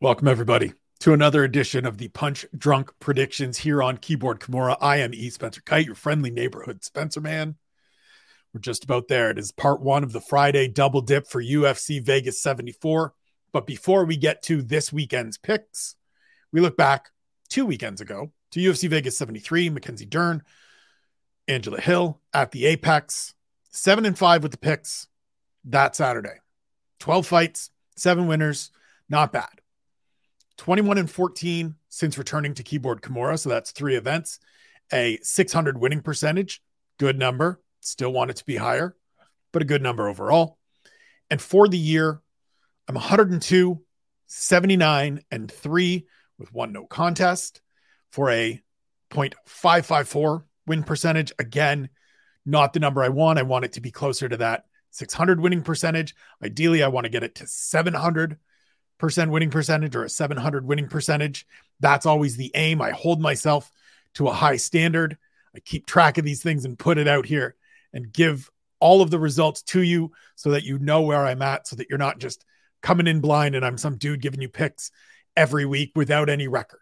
Welcome, everybody, to another edition of the Punch Drunk Predictions here on Keyboard Kimura. I am E. Spencer Kyte, your friendly neighborhood Spencer man. We're just about there. It is part one of the Friday double dip for UFC Vegas 74. But before we get to this weekend's picks, we look back two weekends ago to UFC Vegas 73, Mackenzie Dern, Angela Hill at the Apex, seven and five with the picks that Saturday. 12 fights, seven winners, not bad. 21 and 14 since returning to keyboard Kimura. So that's three events, a 600 winning percentage, good number. Still want it to be higher, but a good number overall. And for the year, I'm 102, 79, and three with one no contest for a 0.554 win percentage. Again, not the number I want. I want it to be closer to that 600 winning percentage. Ideally, I want to get it to 700 percent winning percentage or a 700 winning percentage. That's always the aim. I hold myself to a high standard. I keep track of these things and put it out here and give all of the results to you so that you know where I'm at, so that you're not just coming in blind and I'm some dude giving you picks every week without any record.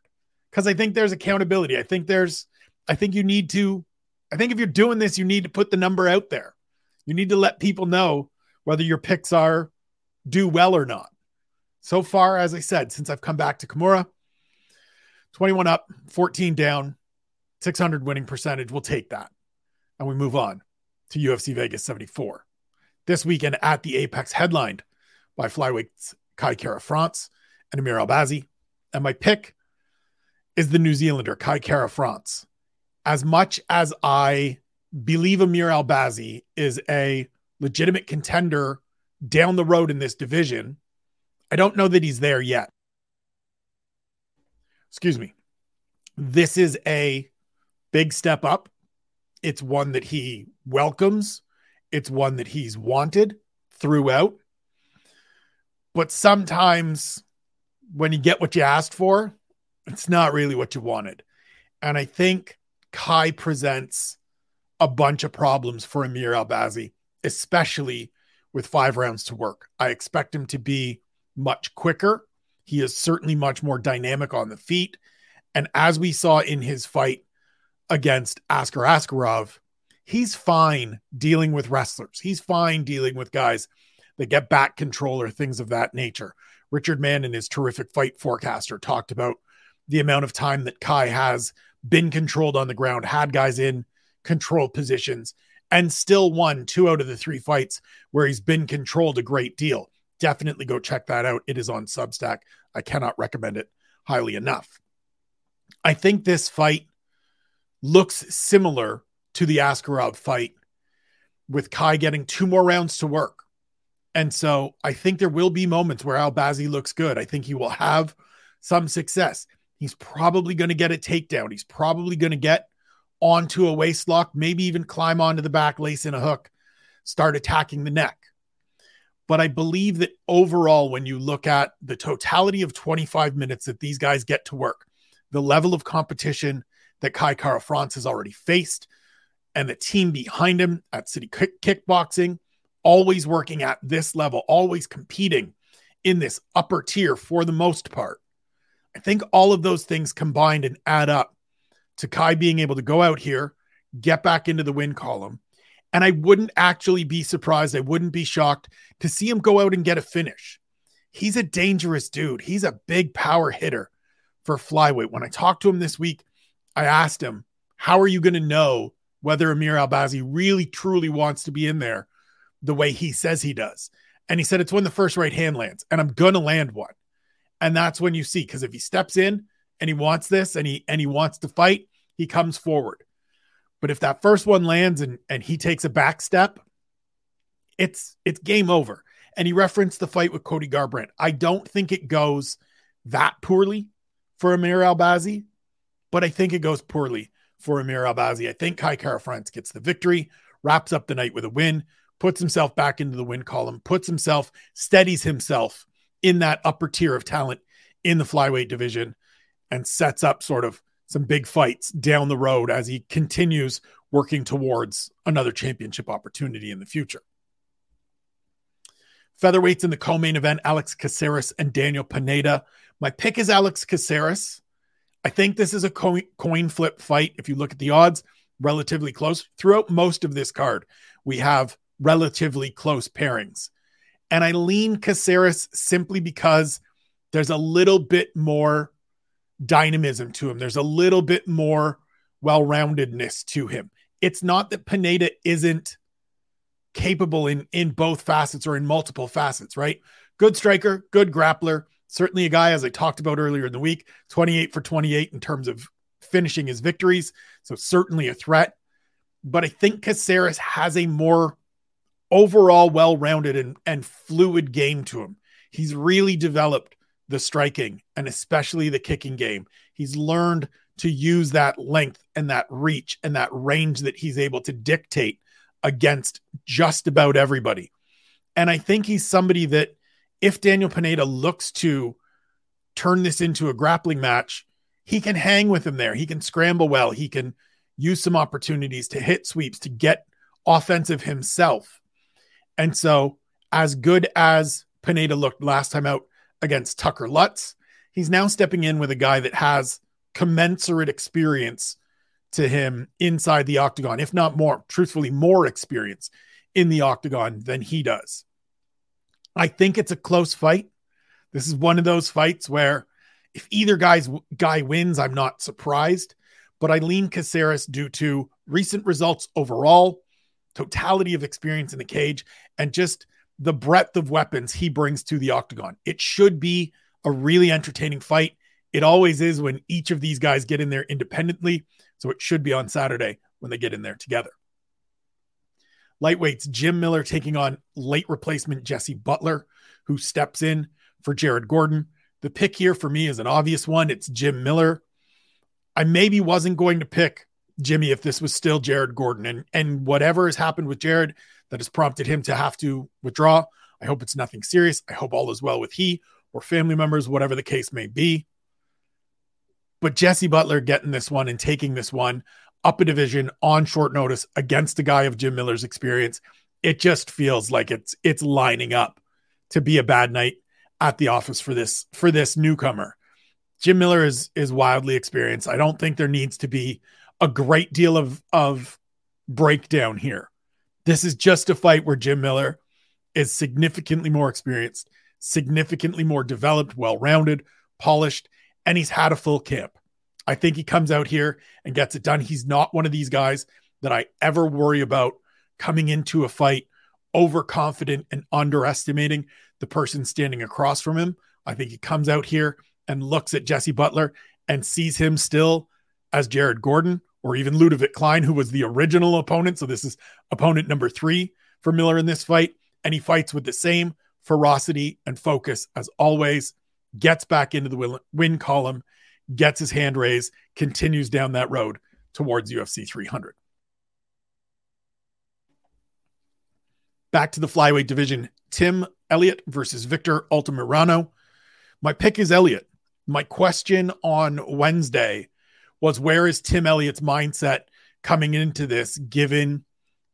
Because I think there's accountability. I think there's, I think you need to, I think if you're doing this, you need to put the number out there. You need to let people know whether your picks are do well or not. So far, as I said, since I've come back to Kimura, 21 up, 14 down, 600 winning percentage. We'll take that. And we move on to UFC Vegas 74. This weekend at the Apex, headlined by flyweights Kai Kara France and Amir Albazi. And my pick is the New Zealander, Kai Kara France. As much as I believe Amir Albazi is a legitimate contender down the road in this division, I don't know that he's there yet. Excuse me. This is a big step up. It's one that he welcomes, it's one that he's wanted throughout. But sometimes when you get what you asked for, it's not really what you wanted. And I think Kai presents a bunch of problems for Amir Albazi, especially with five rounds to work. I expect him to be much quicker. He is certainly much more dynamic on the feet. And as we saw in his fight against Askar Askarov, he's fine dealing with wrestlers. He's fine dealing with guys that get back control or things of that nature. Richard Mann, in his terrific fight forecaster, talked about the amount of time that Kai has been controlled on the ground, had guys in control positions, and still won two out of the three fights where he's been controlled a great deal definitely go check that out. It is on Substack. I cannot recommend it highly enough. I think this fight looks similar to the Askarov fight with Kai getting two more rounds to work. And so I think there will be moments where Albazi looks good. I think he will have some success. He's probably going to get a takedown. He's probably going to get onto a waist lock, maybe even climb onto the back, lace in a hook, start attacking the neck. But I believe that overall, when you look at the totality of 25 minutes that these guys get to work, the level of competition that Kai Kara France has already faced, and the team behind him at City Kick- Kickboxing, always working at this level, always competing in this upper tier for the most part. I think all of those things combined and add up to Kai being able to go out here, get back into the win column, and I wouldn't actually be surprised. I wouldn't be shocked to see him go out and get a finish. He's a dangerous dude. He's a big power hitter for flyweight. When I talked to him this week, I asked him, How are you going to know whether Amir Albazi really truly wants to be in there the way he says he does? And he said, It's when the first right hand lands, and I'm going to land one. And that's when you see, because if he steps in and he wants this and he and he wants to fight, he comes forward. But if that first one lands and and he takes a back step, it's it's game over. And he referenced the fight with Cody Garbrandt. I don't think it goes that poorly for Amir Albazi, but I think it goes poorly for Amir Albazi. I think Kai Kara France gets the victory, wraps up the night with a win, puts himself back into the win column, puts himself, steadies himself in that upper tier of talent in the flyweight division, and sets up sort of some big fights down the road as he continues working towards another championship opportunity in the future. Featherweights in the co main event Alex Caceres and Daniel Pineda. My pick is Alex Caceres. I think this is a coin, flip fight. If you look at the odds, relatively close. Throughout most of this card, we have relatively close pairings. And I lean Caceres simply because there's a little bit more dynamism to him. There's a little bit more well roundedness to him. It's not that Pineda isn't capable in in both facets or in multiple facets, right? Good striker, good grappler, certainly a guy as I talked about earlier in the week, 28 for 28 in terms of finishing his victories, so certainly a threat. But I think Caceres has a more overall well-rounded and, and fluid game to him. He's really developed the striking and especially the kicking game. He's learned to use that length and that reach and that range that he's able to dictate against just about everybody. And I think he's somebody that if Daniel Pineda looks to turn this into a grappling match, he can hang with him there. He can scramble well. He can use some opportunities to hit sweeps to get offensive himself. And so, as good as Pineda looked last time out against Tucker Lutz, he's now stepping in with a guy that has commensurate experience to him inside the octagon, if not more, truthfully, more experience in the octagon than he does. I think it's a close fight. This is one of those fights where if either guy's guy wins, I'm not surprised, but I lean Caceres due to recent results overall, totality of experience in the cage, and just the breadth of weapons he brings to the octagon. It should be a really entertaining fight. It always is when each of these guys get in there independently. So it should be on Saturday when they get in there together. Lightweights, Jim Miller taking on late replacement Jesse Butler, who steps in for Jared Gordon. The pick here for me is an obvious one. It's Jim Miller. I maybe wasn't going to pick Jimmy if this was still Jared Gordon. And, and whatever has happened with Jared that has prompted him to have to withdraw, I hope it's nothing serious. I hope all is well with he or family members, whatever the case may be. But Jesse Butler getting this one and taking this one up a division on short notice against a guy of Jim Miller's experience, it just feels like it's it's lining up to be a bad night at the office for this for this newcomer. Jim Miller is is wildly experienced. I don't think there needs to be a great deal of of breakdown here. This is just a fight where Jim Miller is significantly more experienced, significantly more developed, well-rounded, polished, and he's had a full camp. I think he comes out here and gets it done. He's not one of these guys that I ever worry about coming into a fight overconfident and underestimating the person standing across from him. I think he comes out here and looks at Jesse Butler and sees him still as Jared Gordon or even Ludovic Klein, who was the original opponent. So this is opponent number three for Miller in this fight. And he fights with the same ferocity and focus as always, gets back into the win column gets his hand raised, continues down that road towards UFC 300. Back to the flyweight division Tim Elliott versus Victor Altamirano. My pick is Elliott. My question on Wednesday was where is Tim Elliott's mindset coming into this, given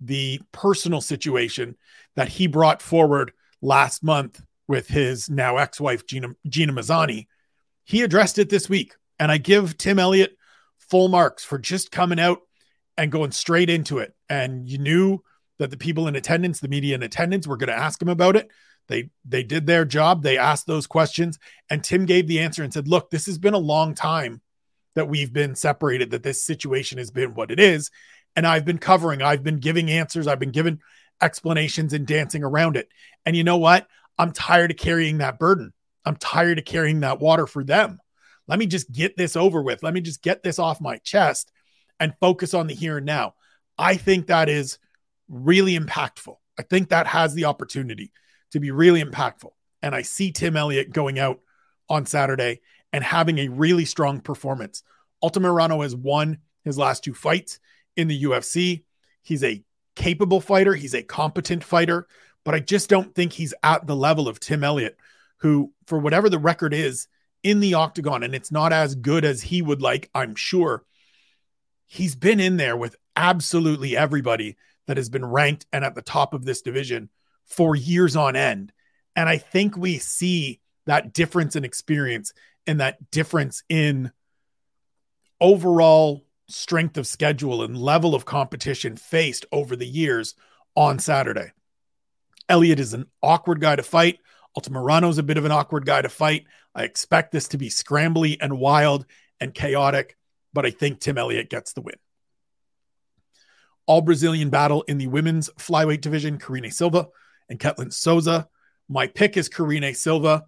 the personal situation that he brought forward last month with his now ex wife, Gina, Gina Mazany? He addressed it this week. And I give Tim Elliott full marks for just coming out and going straight into it. And you knew that the people in attendance, the media in attendance, were going to ask him about it. They they did their job. They asked those questions, and Tim gave the answer and said, "Look, this has been a long time that we've been separated. That this situation has been what it is, and I've been covering. I've been giving answers. I've been giving explanations and dancing around it. And you know what? I'm tired of carrying that burden. I'm tired of carrying that water for them. Let me just get this over with. Let me just get this off my chest and focus on the here and now. I think that is really impactful. I think that has the opportunity to be really impactful. And I see Tim Elliott going out on Saturday and having a really strong performance. Altamirano has won his last two fights in the UFC. He's a capable fighter, he's a competent fighter, but I just don't think he's at the level of Tim Elliott, who, for whatever the record is, in the octagon and it's not as good as he would like, I'm sure. He's been in there with absolutely everybody that has been ranked and at the top of this division for years on end. And I think we see that difference in experience and that difference in overall strength of schedule and level of competition faced over the years on Saturday. Elliott is an awkward guy to fight. Altamirano's a bit of an awkward guy to fight. I expect this to be scrambly and wild and chaotic, but I think Tim Elliott gets the win. All Brazilian battle in the women's flyweight division, Karine Silva and Ketlen Souza. My pick is Karine Silva.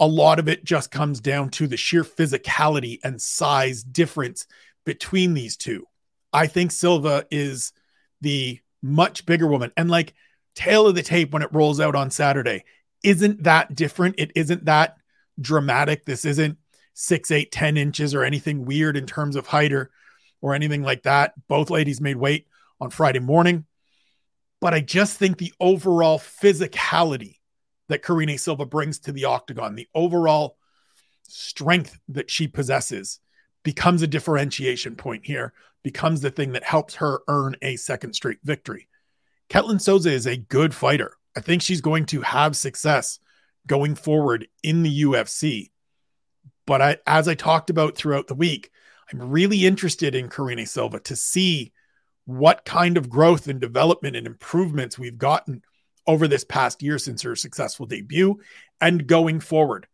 A lot of it just comes down to the sheer physicality and size difference between these two. I think Silva is the much bigger woman. And like tail of the tape when it rolls out on Saturday isn't that different. It isn't that dramatic. This isn't six, eight, 10 inches or anything weird in terms of height or, or anything like that. Both ladies made weight on Friday morning. But I just think the overall physicality that Karine Silva brings to the octagon, the overall strength that she possesses, becomes a differentiation point here, becomes the thing that helps her earn a second straight victory. Ketlen Souza is a good fighter. I think she's going to have success going forward in the UFC. But I, as I talked about throughout the week, I'm really interested in Karine Silva to see what kind of growth and development and improvements we've gotten over this past year since her successful debut and going forward.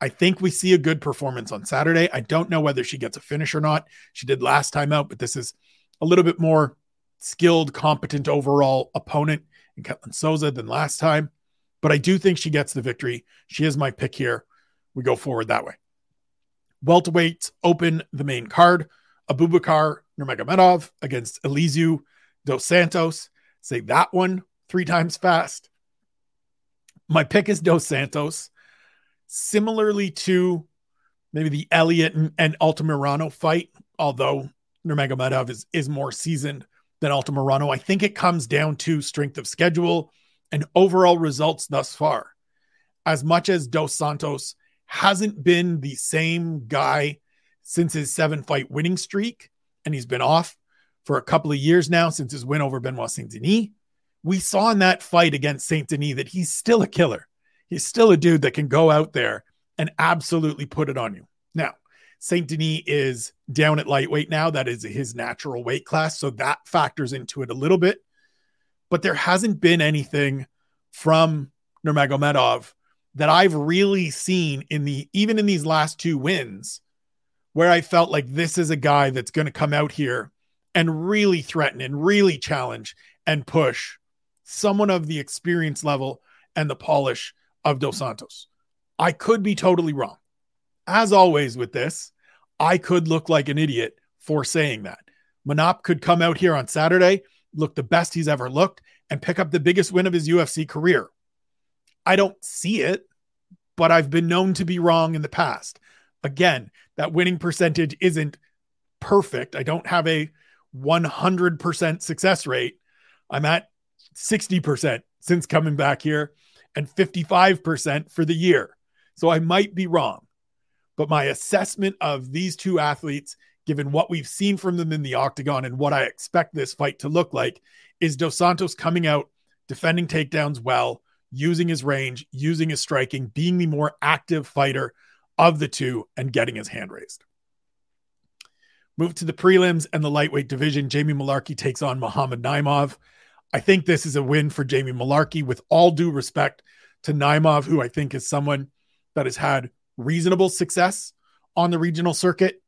I think we see a good performance on Saturday. I don't know whether she gets a finish or not. She did last time out, but this is a little bit more skilled, competent overall opponent in Ketlen Souza than last time. But I do think she gets the victory. She is my pick here. We go forward that way. Welterweights open the main card. Abubakar Nurmagomedov against Elizeu dos Santos. Say that one three times fast. My pick is Dos Santos. Similarly to maybe the Elliott and, and Altamirano fight, although Nurmagomedov is, is more seasoned than Altamirano, I think it comes down to strength of schedule and overall results thus far. As much as Dos Santos hasn't been the same guy since his seven fight winning streak, and he's been off for a couple of years now since his win over Benoit Saint Denis. We saw in that fight against Saint Denis that he's still a killer. He's still a dude that can go out there and absolutely put it on you. Now, Saint Denis is down at lightweight now. That is his natural weight class. So that factors into it a little bit. But there hasn't been anything from Nurmagomedov that I've really seen in the even in these last two wins where I felt like this is a guy that's going to come out here and really threaten and really challenge and push someone of the experience level and the polish of Dos Santos. I could be totally wrong. As always with this, I could look like an idiot for saying that. Manop could come out here on Saturday, look the best he's ever looked, and pick up the biggest win of his UFC career. I don't see it, but I've been known to be wrong in the past. Again, that winning percentage isn't perfect. I don't have a 100% success rate. I'm at 60% since coming back here and 55% for the year. So I might be wrong. But my assessment of these two athletes, given what we've seen from them in the octagon and what I expect this fight to look like, is Dos Santos coming out, defending takedowns well, using his range, using his striking, being the more active fighter of the two and getting his hand raised. Move to the prelims and the lightweight division. Jamie Mullarkey takes on Muhammad Naimov. I think this is a win for Jamie Mullarkey, with all due respect to Naimov, who I think is someone that has had reasonable success on the regional circuit.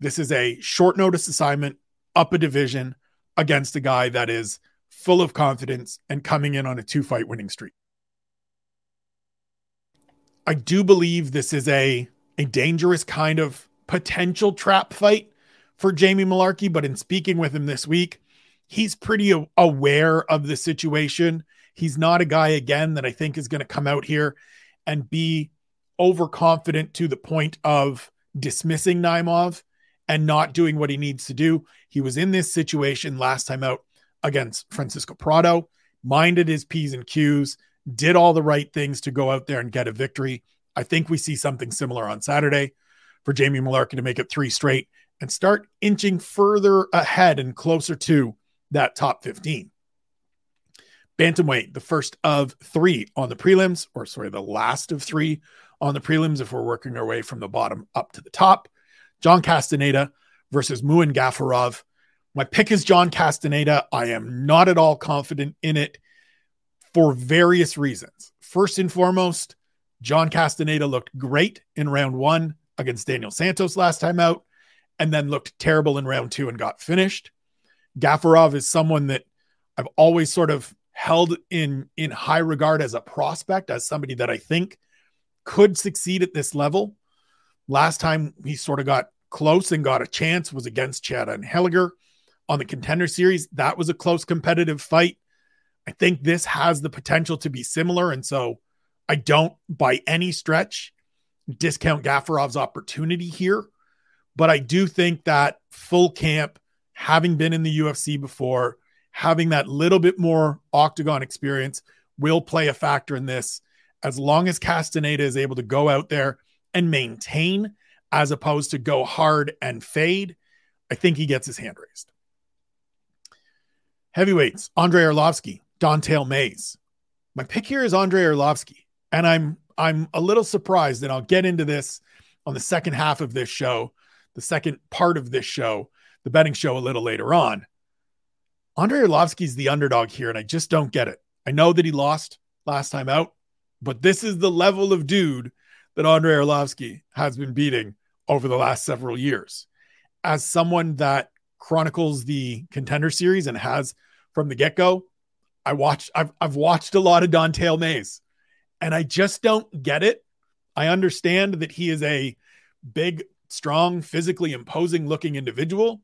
This is a short notice assignment up a division against a guy that is full of confidence and coming in on a two fight winning streak. I do believe this is a a dangerous kind of potential trap fight for Jamie Mullarkey, but in speaking with him this week, he's pretty aware of the situation. He's not a guy again that I think is going to come out here and be overconfident to the point of dismissing Naimov and not doing what he needs to do. He was in this situation last time out against Francisco Prado, minded his P's and Q's, did all the right things to go out there and get a victory. I think we see something similar on Saturday for Jamie Mullarkey to make it three straight and start inching further ahead and closer to that top 15. Bantamweight, the first of three on the prelims, or sorry, the last of three on the prelims if we're working our way from the bottom up to the top. John Castaneda versus Muin Gafurov. My pick is John Castaneda. I am not at all confident in it for various reasons. First and foremost, John Castaneda looked great in round one against Daniel Santos last time out, and then looked terrible in round two and got finished. Gafurov is someone that I've always sort of held in in high regard as a prospect, as somebody that I think could succeed at this level. Last time he sort of got close and got a chance was against Chad Anheliger on the contender series. That was a close competitive fight. I think this has the potential to be similar. And so I don't by any stretch discount Gafurov's opportunity here. But I do think that full camp, having been in the UFC before, having that little bit more octagon experience will play a factor in this. As long as Castaneda is able to go out there and maintain as opposed to go hard and fade, I think he gets his hand raised. Heavyweights, Andre Arlovsky, Don'Tale Mayes. My pick here is Andre Arlovsky, and I'm I'm a little surprised, and I'll get into this on the second half of this show, the second part of this show, the betting show a little later on. Andre Arlovsky's the underdog here, and I just don't get it. I know that he lost last time out, but this is the level of dude that Andre Arlovsky has been beating over the last several years. As someone that chronicles the contender series and has from the get-go, I watched I've I've watched a lot of Don'Tale Mayes and I just don't get it. I understand that he is a big, strong, physically imposing looking individual,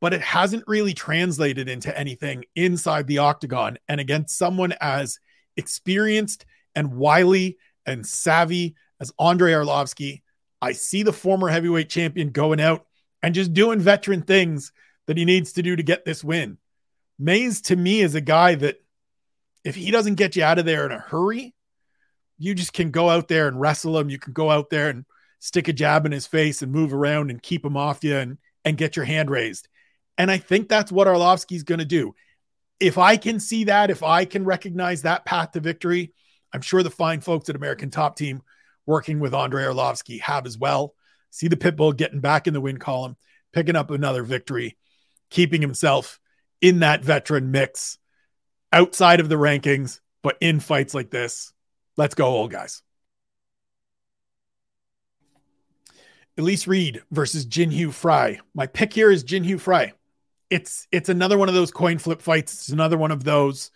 but it hasn't really translated into anything inside the octagon and against someone as experienced and wily and savvy as Andre Arlovsky. I see the former heavyweight champion going out and just doing veteran things that he needs to do to get this win. Mayes to me is a guy that if he doesn't get you out of there in a hurry, you just can go out there and wrestle him. You can go out there and stick a jab in his face and move around and keep him off you and and get your hand raised. And I think that's what Arlovsky's going to do. If I can see that, if I can recognize that path to victory, I'm sure the fine folks at American Top Team working with Andre Arlovsky have as well. See the Pitbull getting back in the win column, picking up another victory, keeping himself in that veteran mix outside of the rankings, but in fights like this. Let's go, old guys. Elise Reed versus Jinh Yu Frey. My pick here is Jinh Yu Frey. It's it's another one of those coin flip fights. It's another one of those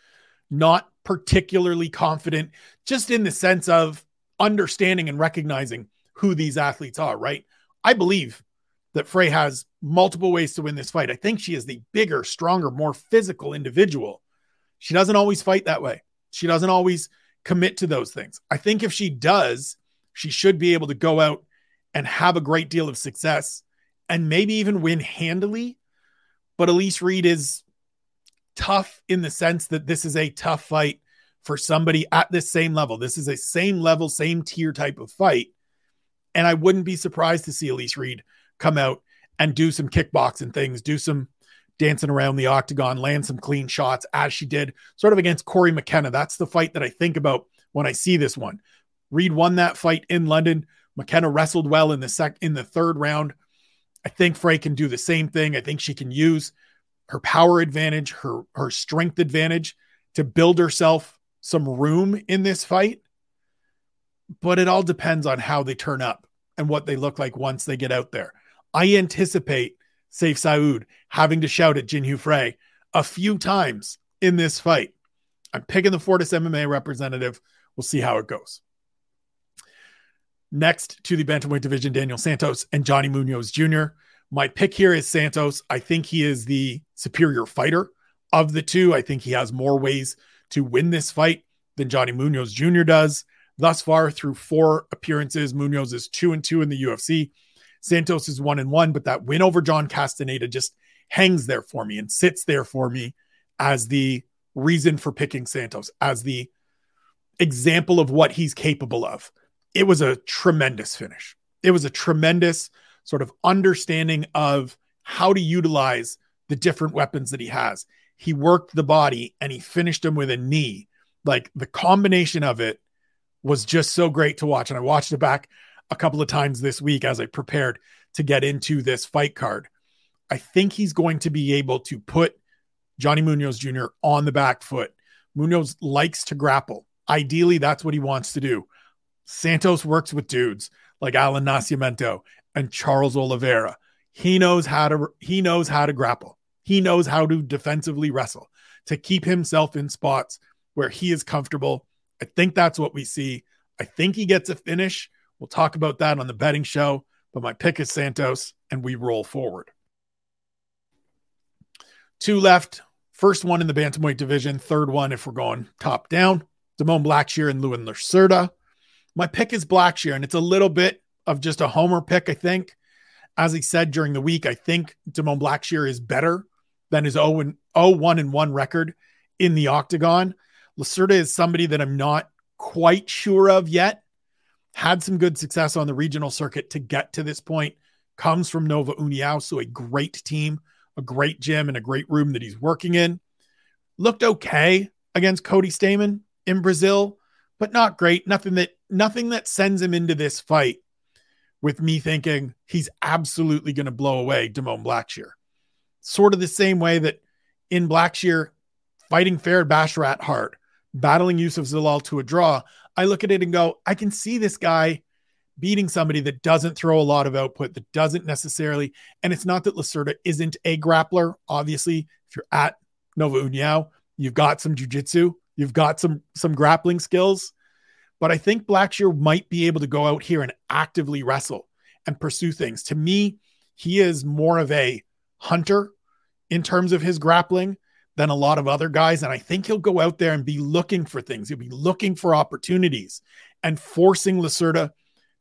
not particularly confident, just in the sense of understanding and recognizing who these athletes are, right? I believe that Frey has multiple ways to win this fight. I think she is the bigger, stronger, more physical individual. She doesn't always fight that way. She doesn't always commit to those things. I think if she does, she should be able to go out and have a great deal of success and maybe even win handily. But Elise Reed is tough in the sense that this is a tough fight for somebody at this same level. This is a same level, same tier type of fight. And I wouldn't be surprised to see Elise Reed come out and do some kickboxing things, do some dancing around the octagon, land some clean shots as she did sort of against Cory McKenna. That's the fight that I think about when I see this one. Reed won that fight in London. McKenna wrestled well in the sec in the third round. I think Frey can do the same thing. I think she can use her power advantage, her her strength advantage to build herself some room in this fight. But it all depends on how they turn up and what they look like once they get out there. I anticipate Sayif Saud having to shout at Jinh Yu Frey a few times in this fight. I'm picking the Fortis MMA representative. We'll see how it goes. Next to the bantamweight division, Daniel Santos and Johnny Munoz Jr. My pick here is Santos. I think he is the superior fighter of the two. I think he has more ways to win this fight than Johnny Munoz Jr. does. Thus far, through four appearances, Munoz is two and two in the UFC. Santos is one and one, but that win over John Castaneda just hangs there for me and sits there for me as the reason for picking Santos, as the example of what he's capable of. It was a tremendous finish. It was a tremendous sort of understanding of how to utilize the different weapons that he has. he worked the body and he finished him with a knee. Like the combination of it was just so great to watch. And I watched it back a couple of times this week as I prepared to get into this fight card. I think he's going to be able to put Johnny Munoz Jr. on the back foot. Munoz likes to grapple. Ideally, that's what he wants to do. Santos works with dudes like Allan Nascimento and Charles Oliveira. He knows how to he knows how to grapple. He knows how to defensively wrestle to keep himself in spots where he is comfortable. I think that's what we see. I think he gets a finish. We'll talk about that on the betting show, but my pick is Santos and we roll forward. Two left. First one in the bantamweight division, third one if we're going top down. Damone Blackshear and Luan Lacerda. My pick is Blackshear, and it's a little bit of just a homer pick, I think. As he said during the week, I think Damone Blackshear is better than his 0 and 0 1 and 1 record in the octagon. Lacerda is somebody that I'm not quite sure of yet. Had some good success on the regional circuit to get to this point. Comes from Nova União, so a great team, a great gym, and a great room that he's working in. Looked okay against Cody Stamann in Brazil, but not great. Nothing that nothing that sends him into this fight with me thinking he's absolutely going to blow away Damone Blackshear. Sort of the same way that in Blackshear, fighting Farid Basharat hard, battling Youssef Zalal to a draw, I look at it and go, I can see this guy beating somebody that doesn't throw a lot of output, that doesn't necessarily, and it's not that Lacerda isn't a grappler. Obviously, if you're at Nova União, you've got some jujitsu, you've got some some grappling skills. But I think Blackshear might be able to go out here and actively wrestle and pursue things. To me, he is more of a hunter in terms of his grappling than a lot of other guys. And I think he'll go out there and be looking for things. He'll be looking for opportunities and forcing Lacerda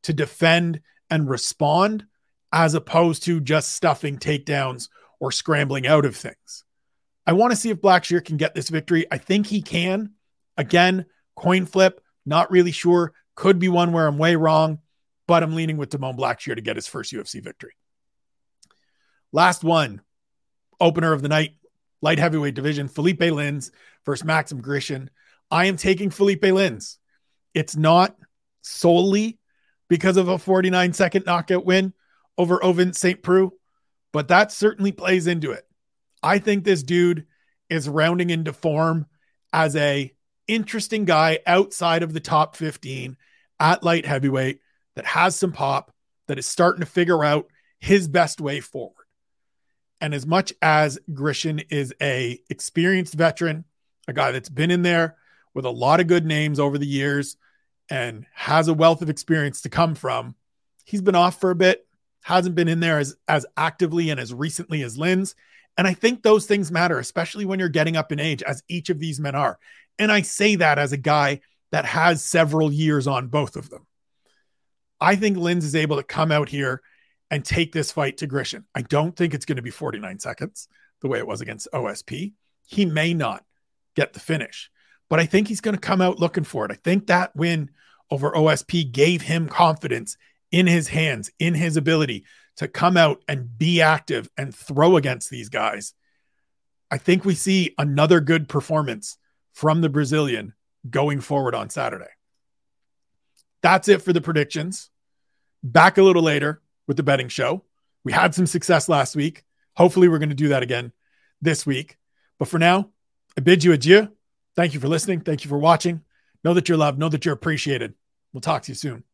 to defend and respond as opposed to just stuffing takedowns or scrambling out of things. I want to see if Blackshear can get this victory. I think he can. Again, coin flip, not really sure. Could be one where I'm way wrong, but I'm leaning with Damone Blackshear to get his first UFC victory. Last one, opener of the night, light heavyweight division, Felipe Lins versus Maxim Grishin. I am taking Felipe Lins. It's not solely because of a 49 second knockout win over Ovin St. Preux, but that certainly plays into it. I think this dude is rounding into form as a interesting guy outside of the top 15 at light heavyweight that has some pop that is starting to figure out his best way forward. And as much as Grishin is a experienced veteran, a guy that's been in there with a lot of good names over the years and has a wealth of experience to come from, he's been off for a bit, hasn't been in there as as actively and as recently as Lins. And I think those things matter, especially when you're getting up in age, as each of these men are. And I say that as a guy that has several years on both of them. I think Lins is able to come out here and take this fight to Grishin. I don't think it's going to be 49 seconds the way it was against OSP. He may not get the finish, but I think he's going to come out looking for it. I think that win over OSP gave him confidence in his hands, in his ability to come out and be active and throw against these guys. I think we see another good performance from the Brazilian going forward on Saturday. That's it for the predictions. Back a little later with the betting show. We had some success last week. Hopefully, we're going to do that again this week. But for now, I bid you adieu. Thank you for listening. Thank you for watching. Know that you're loved. Know that you're appreciated. We'll talk to you soon.